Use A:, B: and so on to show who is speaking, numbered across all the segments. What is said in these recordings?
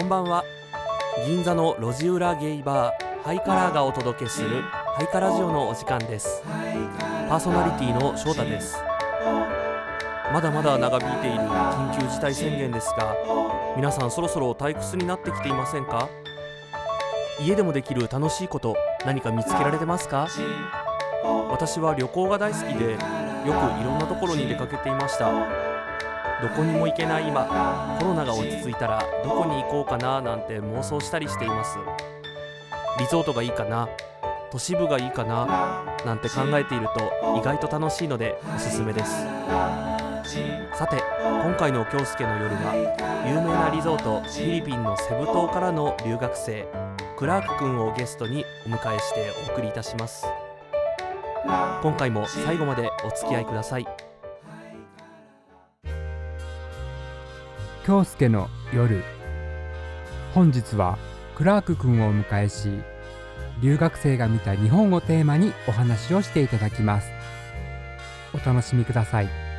A: こんばんは。銀座の路地裏ゲイバーハイカラーがお届けするハイカラジオのお時間です。パーソナリティの翔太です。まだまだ長引いている緊急事態宣言ですが皆さんそろそろ退屈になってきていませんか？家でもできる楽しいこと何か見つけられてますか？私は旅行が大好きでよくいろんなところに出かけていました。どこにも行けない今コロナが落ち着いたらどこに行こうかななんて妄想したりしています。リゾートがいいかな都市部がいいかななんて考えていると意外と楽しいのでおすすめです。さて今回の京介の夜は有名なリゾートフィリピンのセブ島からの留学生クラーク君をゲストにお迎えしてお送りいたします。今回も最後までお付き合いください。
B: 京介の夜。本日はクラーク君をお迎えし留学生が見た日本をテーマにお話をしていただきます。お楽しみください。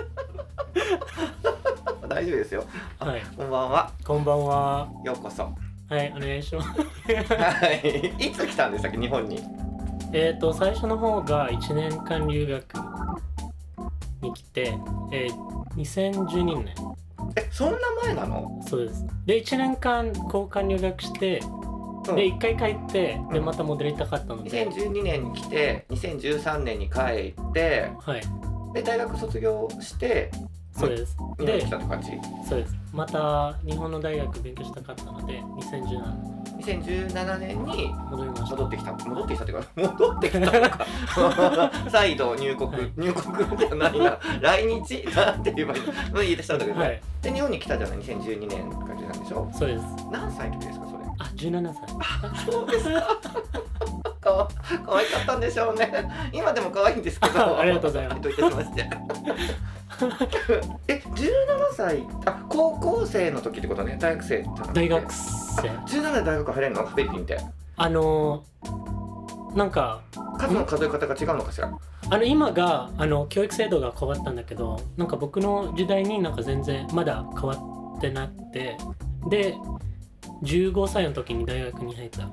C: 大丈夫ですよ。
D: はい、
C: こんばんは。
D: こんばんは。
C: ようこそ。
D: はい、お願いします。
C: はい。いつ来たんでしたっけ日本に？
D: えっと、最初の方が1年間留学に来て、えー、2012年。
C: え、そんな前なの？
D: そうです。で、1年間交換留学して、
C: うん
D: で、1回帰って、で、
C: うん
D: また戻りたかったので、
C: 2012年に来て、2013年に帰って、
D: はい、
C: で大学卒業して
D: そうです。
C: 来たって感じ？
D: そうです。また日本の大学勉強したかったので、2017年
C: 2017年に
D: 戻りました。
C: 戻ってきた。戻ってきたっていうか戻ってきたのか。再度入国、
D: はい
C: 入国じゃないな。来日なんて言えばいい言い出したんだけど、
D: はい、
C: で日本に来たじゃない？2012年感じなんでしょ？
D: そうです。
C: 何歳の時ですかそれ？
D: あ、17歳。
C: そうですか。かわ可愛かったんでしょうね。今でも可愛いんですけど。
D: ありがとうございます
C: どういたしまして。え、17歳、あ、高校生の時ってことね、大学生。
D: 大学生。
C: 17で大学入れるの、フィリピンって。
D: あのー、なんか、
C: 数の数え方が違うのかしら？
D: あの今があの教育制度が変わったんだけどなんか僕の時代になんか全然まだ変わってなくてで15歳の時に大学に入った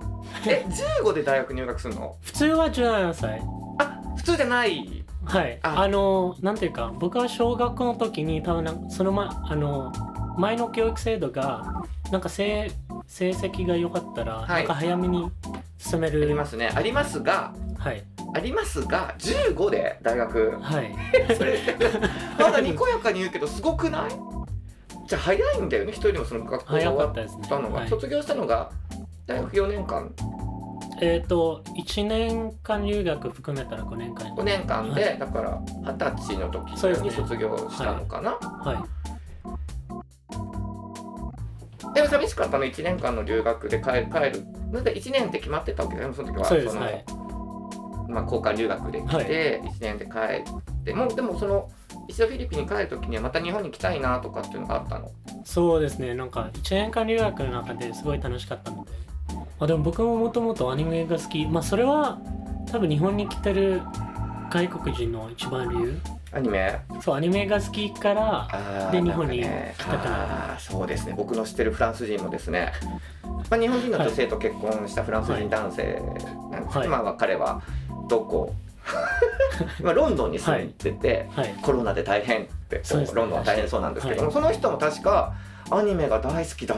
C: え、15で大学入学するの？
D: 普通は17歳
C: あ、普通じゃない。
D: はい
C: あ
D: あのなんていうか僕は小学校の時に多分その、ま、あの前の教育制度がなんか成成績が良かったら、
C: はい
D: なんか早めに進め
C: あ
D: る
C: りますね。ありますが。
D: はい
C: ありますが、15で大学。
D: はい
C: それまだにこやかに言うけどすごくない？じゃあ早いんだよね一人でもその学校が終わっ
D: った
C: のが、
D: はい。
C: 卒業したのが大学4年間。
D: えっ、と1年間留学含めたら5年間
C: 5年間で、
D: はい。
C: だから二十歳の時に卒業したのかな、
D: はい。
C: でも寂しかったの1年間の留学で帰帰る。なんで1年って決まってたわけだよねその時は。
D: そ
C: の、
D: はい。
C: まあ、交換留学で来て、1年で帰って。もうでもその一度フィリピンに帰る時にはまた日本に来たいなとかっていうのがあったの？
D: そうですね。なんか1年間留学の中ですごい楽しかったので、まあ、でも僕ももともとアニメが好き。まあそれは多分日本に来てる外国人の一番理由。
C: アニメ？
D: そうアニメが好きからで日本に来たくなる
C: あーそうですね。僕の知ってるフランス人もですね、まあ、日本人の女性と結婚したフランス人男性なんですけど、
D: はい。
C: まあ彼はどこ？今ロンドンに住んでて、
D: はい。
C: コロナで大変ってロンドンは大変そうなんですけども、
D: はい。
C: その人も確かアニメが大好きだっ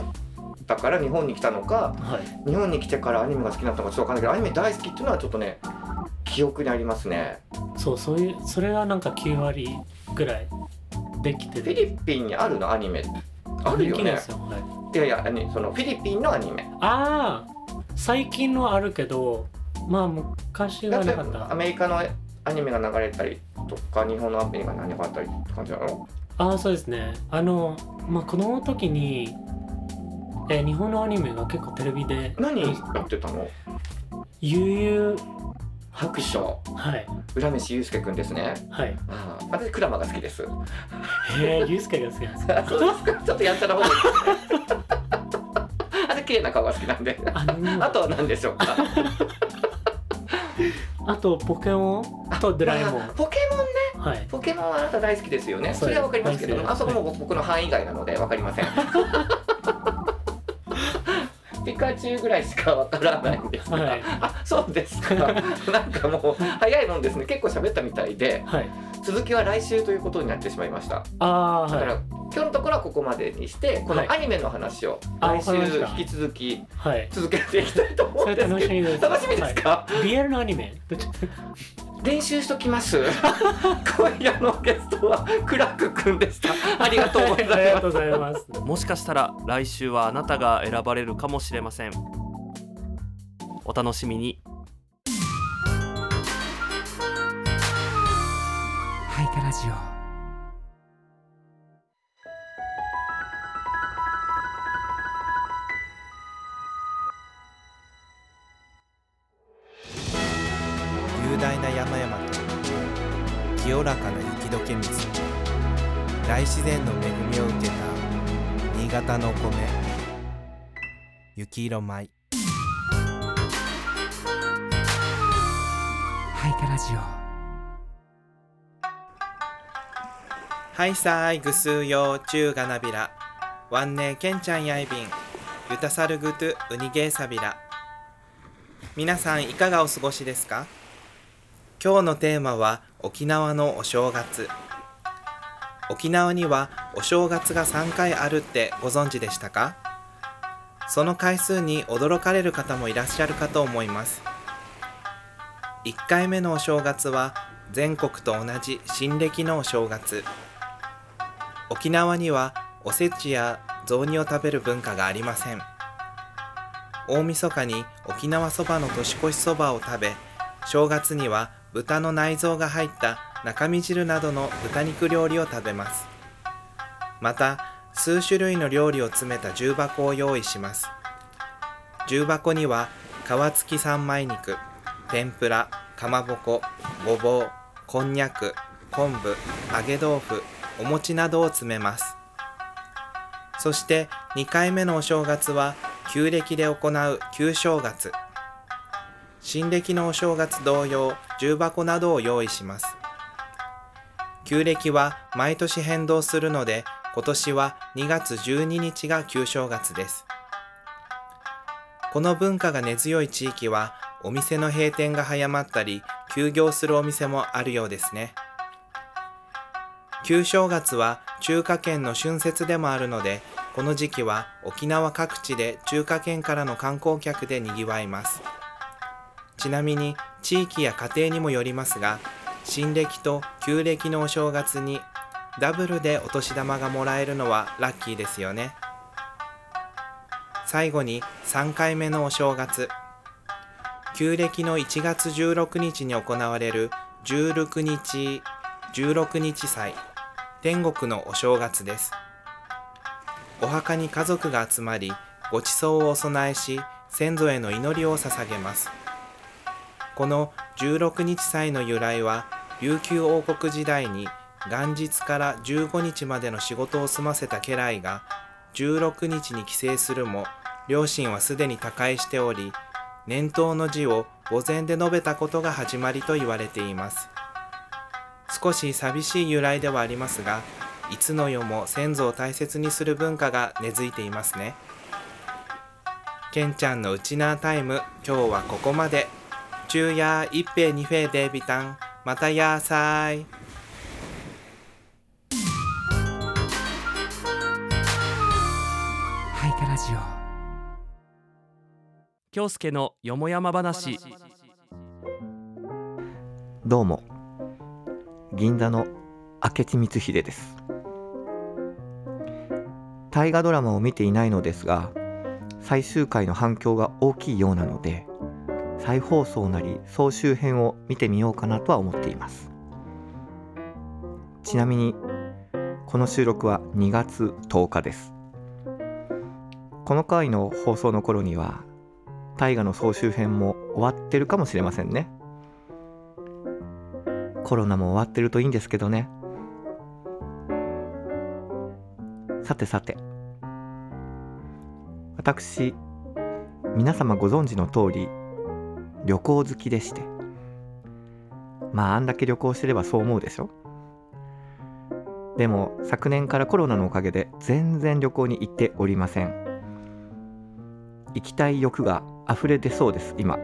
C: たから日本に来たのか
D: はい。
C: 日本に来てからアニメが好きになったのかちょっとわかんないけどアニメ大好きっていうのはちょっとね記憶にありますね。
D: そうそういうそれはなんか9割ぐらいできて
C: フィ
D: る
C: リピンにあるのアニメあるよね。
D: よ、はい、
C: いやいやそのフィリピンのアニメ。
D: ああ最近のあるけどまあ昔はなかっ
C: ア
D: た
C: メリカのアニメが流れたりとか日本のアニメが何があったりって感じなの？
D: ああそうですね。あのまあ子供の時に、えー日本のアニメが結構テレビで
C: 何やってたの？
D: 悠々
C: 白書。
D: はい。
C: 浦飯祐介くんですね。
D: はい。
C: ああ私クラマが好きです。
D: へえユースケが好きなんですか？
C: そうです。かちょっとやんちゃな方で。すねあれ綺麗な顔が好きなんで。
D: あの
C: あとは何でしょうか？
D: あとポケモン？とドラえもん。
C: あポケモンね。
D: はい。
C: ポケモンはあなた大好きですよね。
D: そ
C: れはわかりますけど
D: 大好きです。
C: あそこも僕の範囲外なのでわかりません。ピカチュウぐらいしかわからないんですが、
D: はい。
C: あそうですか。なんかもう早いもんですね。結構喋ったみたいで。
D: はい
C: 続きは来週ということになってしまいました。
D: ああ
C: だから、
D: はい
C: 今日のところはここまでにしてこの
D: はい
C: アニメの話を
D: あ
C: 来週引き続き
D: はい。
C: 続けていきたいと思うんですけど。
D: 楽しみです。
C: 楽しみですか、
D: はい、リアルのアニメ？
C: 練習しときます。今夜のゲストはクラックくんでした。ありがとうございます。
D: ありがとうございます。
A: もしかしたら来週はあなたが選ばれるかもしれません。お楽しみに
B: ハイカラジオ。
E: 雄大な山々と清らかな雪解け水。大自然の恵みを受けた新潟のお米。雪色米。
B: ハイカラジオ
E: はいさーいぐすうようちゅうがなびら。わんねーけんちゃんやいびん。ゆたさるぐとうにげーさびら。皆さんいかがお過ごしですか？今日のテーマは沖縄のお正月。沖縄にはお正月が3回あるってご存知でしたか？その回数に驚かれる方もいらっしゃるかと思います。1回目のお正月は全国と同じ新暦のお正月。沖縄にはおせちや雑煮を食べる文化がありません。大晦日に沖縄そばの年越しそばを食べ正月には豚の内臓が入った中身汁などの豚肉料理を食べます。また数種類の料理を詰めた重箱を用意します。重箱には皮付き三枚肉天ぷらかまぼこごぼうこんにゃく昆布揚げ豆腐お餅などを詰めます。そして2回目のお正月は旧暦で行う旧正月。新暦のお正月同様重箱などを用意します。旧暦は毎年変動するので今年は2月12日が旧正月です。この文化が根強い地域はお店の閉店が早まったり休業するお店もあるようですね。旧正月は中華圏の春節でもあるのでこの時期は沖縄各地で中華圏からの観光客でにぎわいます。ちなみに地域や家庭にもよりますが新暦と旧暦のお正月にダブルでお年玉がもらえるのはラッキーですよね。最後に3回目のお正月。旧暦の1月16日に行われる16日16日祭。天国のお正月です。お墓に家族が集まりご馳走をお供えし先祖への祈りを捧げます。この16日祭の由来は琉球王国時代に元日から15日までの仕事を済ませた家来が16日に帰省するも両親はすでに他界しており年頭の字を墓前で述べたことが始まりと言われています。少し寂しい由来ではありますがいつの世も先祖を大切にする文化が根付いていますね。けんちゃんのウチナータイム今日はここまで。昼夜一平二平デービタンまたやーさーい。
B: ハイカラジオ。
A: 京介のよもやま話。
F: どうも銀座の明智光秀です。大河ドラマを見ていないのですが最終回の反響が大きいようなので再放送なり総集編を見てみようかなとは思っています。ちなみにこの収録は2月10日です。この回の放送の頃には大河の総集編も終わってるかもしれませんね。コロナも終わってるといいんですけどね。さてさて。私皆様ご存知の通り旅行好きでして。まああんだけ旅行してればそう思うでしょ。でも昨年からコロナのおかげで全然旅行に行っておりません。行きたい欲が溢れてそうです今。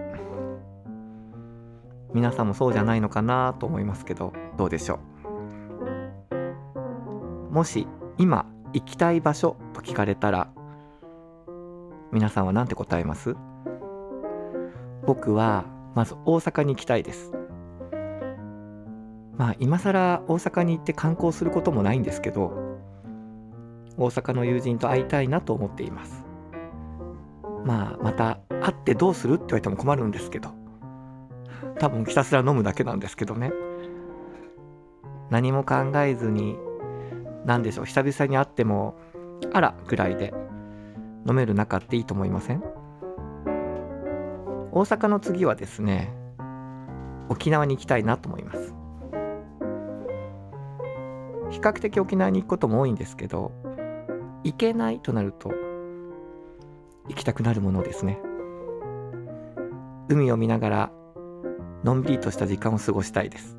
F: 皆さんもそうじゃないのかなと思いますけどどうでしょう？もし今行きたい場所と聞かれたら皆さんは何て答えます？僕はまず大阪に行きたいです。まあ今更大阪に行って観光することもないんですけど大阪の友人と会いたいなと思っています。まあまた会ってどうするって言われても困るんですけど多分ひたすら飲むだけなんですけどね。何も考えずに何でしょう久々に会ってもあらぐらいで飲める仲っていいと思いません？大阪の次はですね沖縄に行きたいなと思います。比較的沖縄に行くことも多いんですけど行けないとなると行きたくなるものですね。海を見ながらのんびりとした時間を過ごしたいです。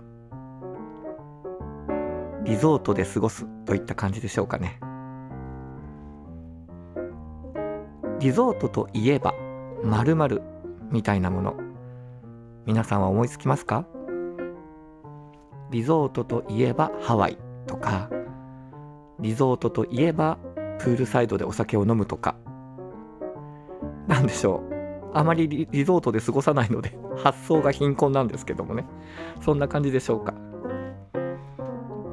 F: リゾートで過ごすといった感じでしょうかね。リゾートといえば〇〇みたいなもの。皆さんは思いつきますか？リゾートといえばハワイ。とかリゾートといえばプールサイドでお酒を飲むとか。なんでしょう？あまりリゾートで過ごさないので 発想が貧困なんですけどもね。そんな感じでしょうか。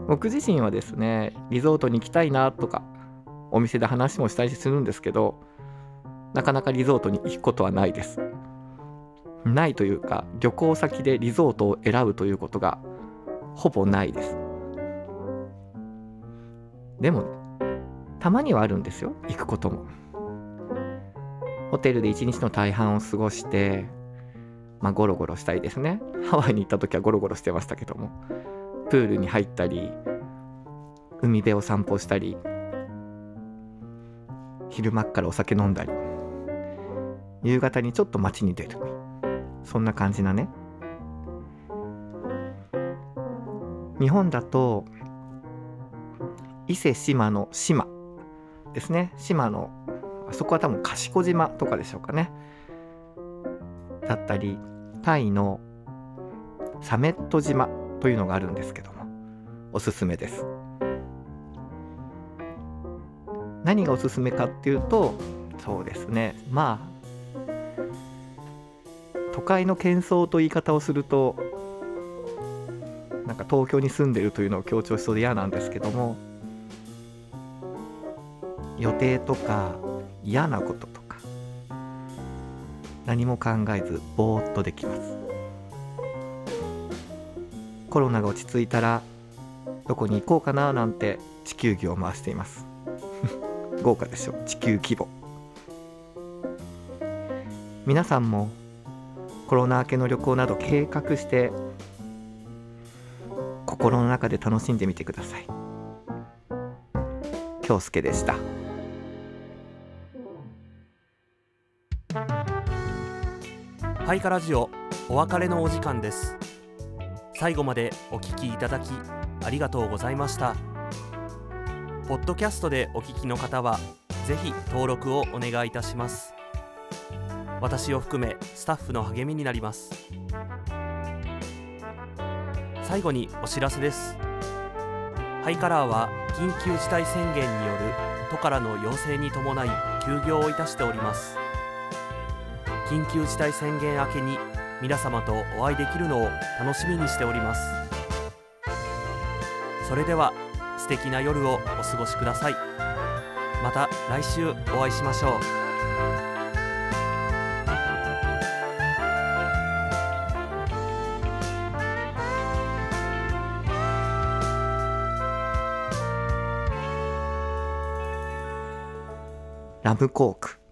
F: 僕自身はですねリゾートに行きたいなとかお店で話もしたりするんですけどなかなかリゾートに行くことはないです。ないというか旅行先でリゾートを選ぶということがほぼないです。でも、ね、たまにはあるんですよ行くことも。ホテルで一日の大半を過ごしてまあゴロゴロしたいですね。ハワイに行った時はゴロゴロしてましたけども。プールに入ったり海辺を散歩したり昼間からお酒飲んだり。夕方にちょっと街に出る。そんな感じなね。日本だと伊勢志摩の島ですね。島のあそこは多分賢島とかでしょうかね。だったりタイのサメット島というのがあるんですけどもおすすめです。何がおすすめかっていうとそうですね。まあ都会の喧騒と言い方をするとなんか東京に住んでるというのを強調しそうで嫌なんですけども予定とか嫌なこととか何も考えずぼーっとできます。コロナが落ち着いたらどこに行こうかななんて地球儀を回しています。豪華でしょ。地球規模。皆さんもコロナ明けの旅行など計画して心の中で楽しんでみてください。京介でした。
A: ハイカラジオお別れのお時間です。最後までお聞きいただきありがとうございました。ポッドキャストでお聞きの方はぜひ登録をお願いいたします。私を含めスタッフの励みになります。最後にお知らせです。ハイカラーは緊急事態宣言による都からの要請に伴い休業をいたしております。緊急事態宣言明けに皆様とお会いできるのを楽しみにしております。それでは素敵な夜をお過ごしください。また来週お会いしましょう。
F: ラムコーク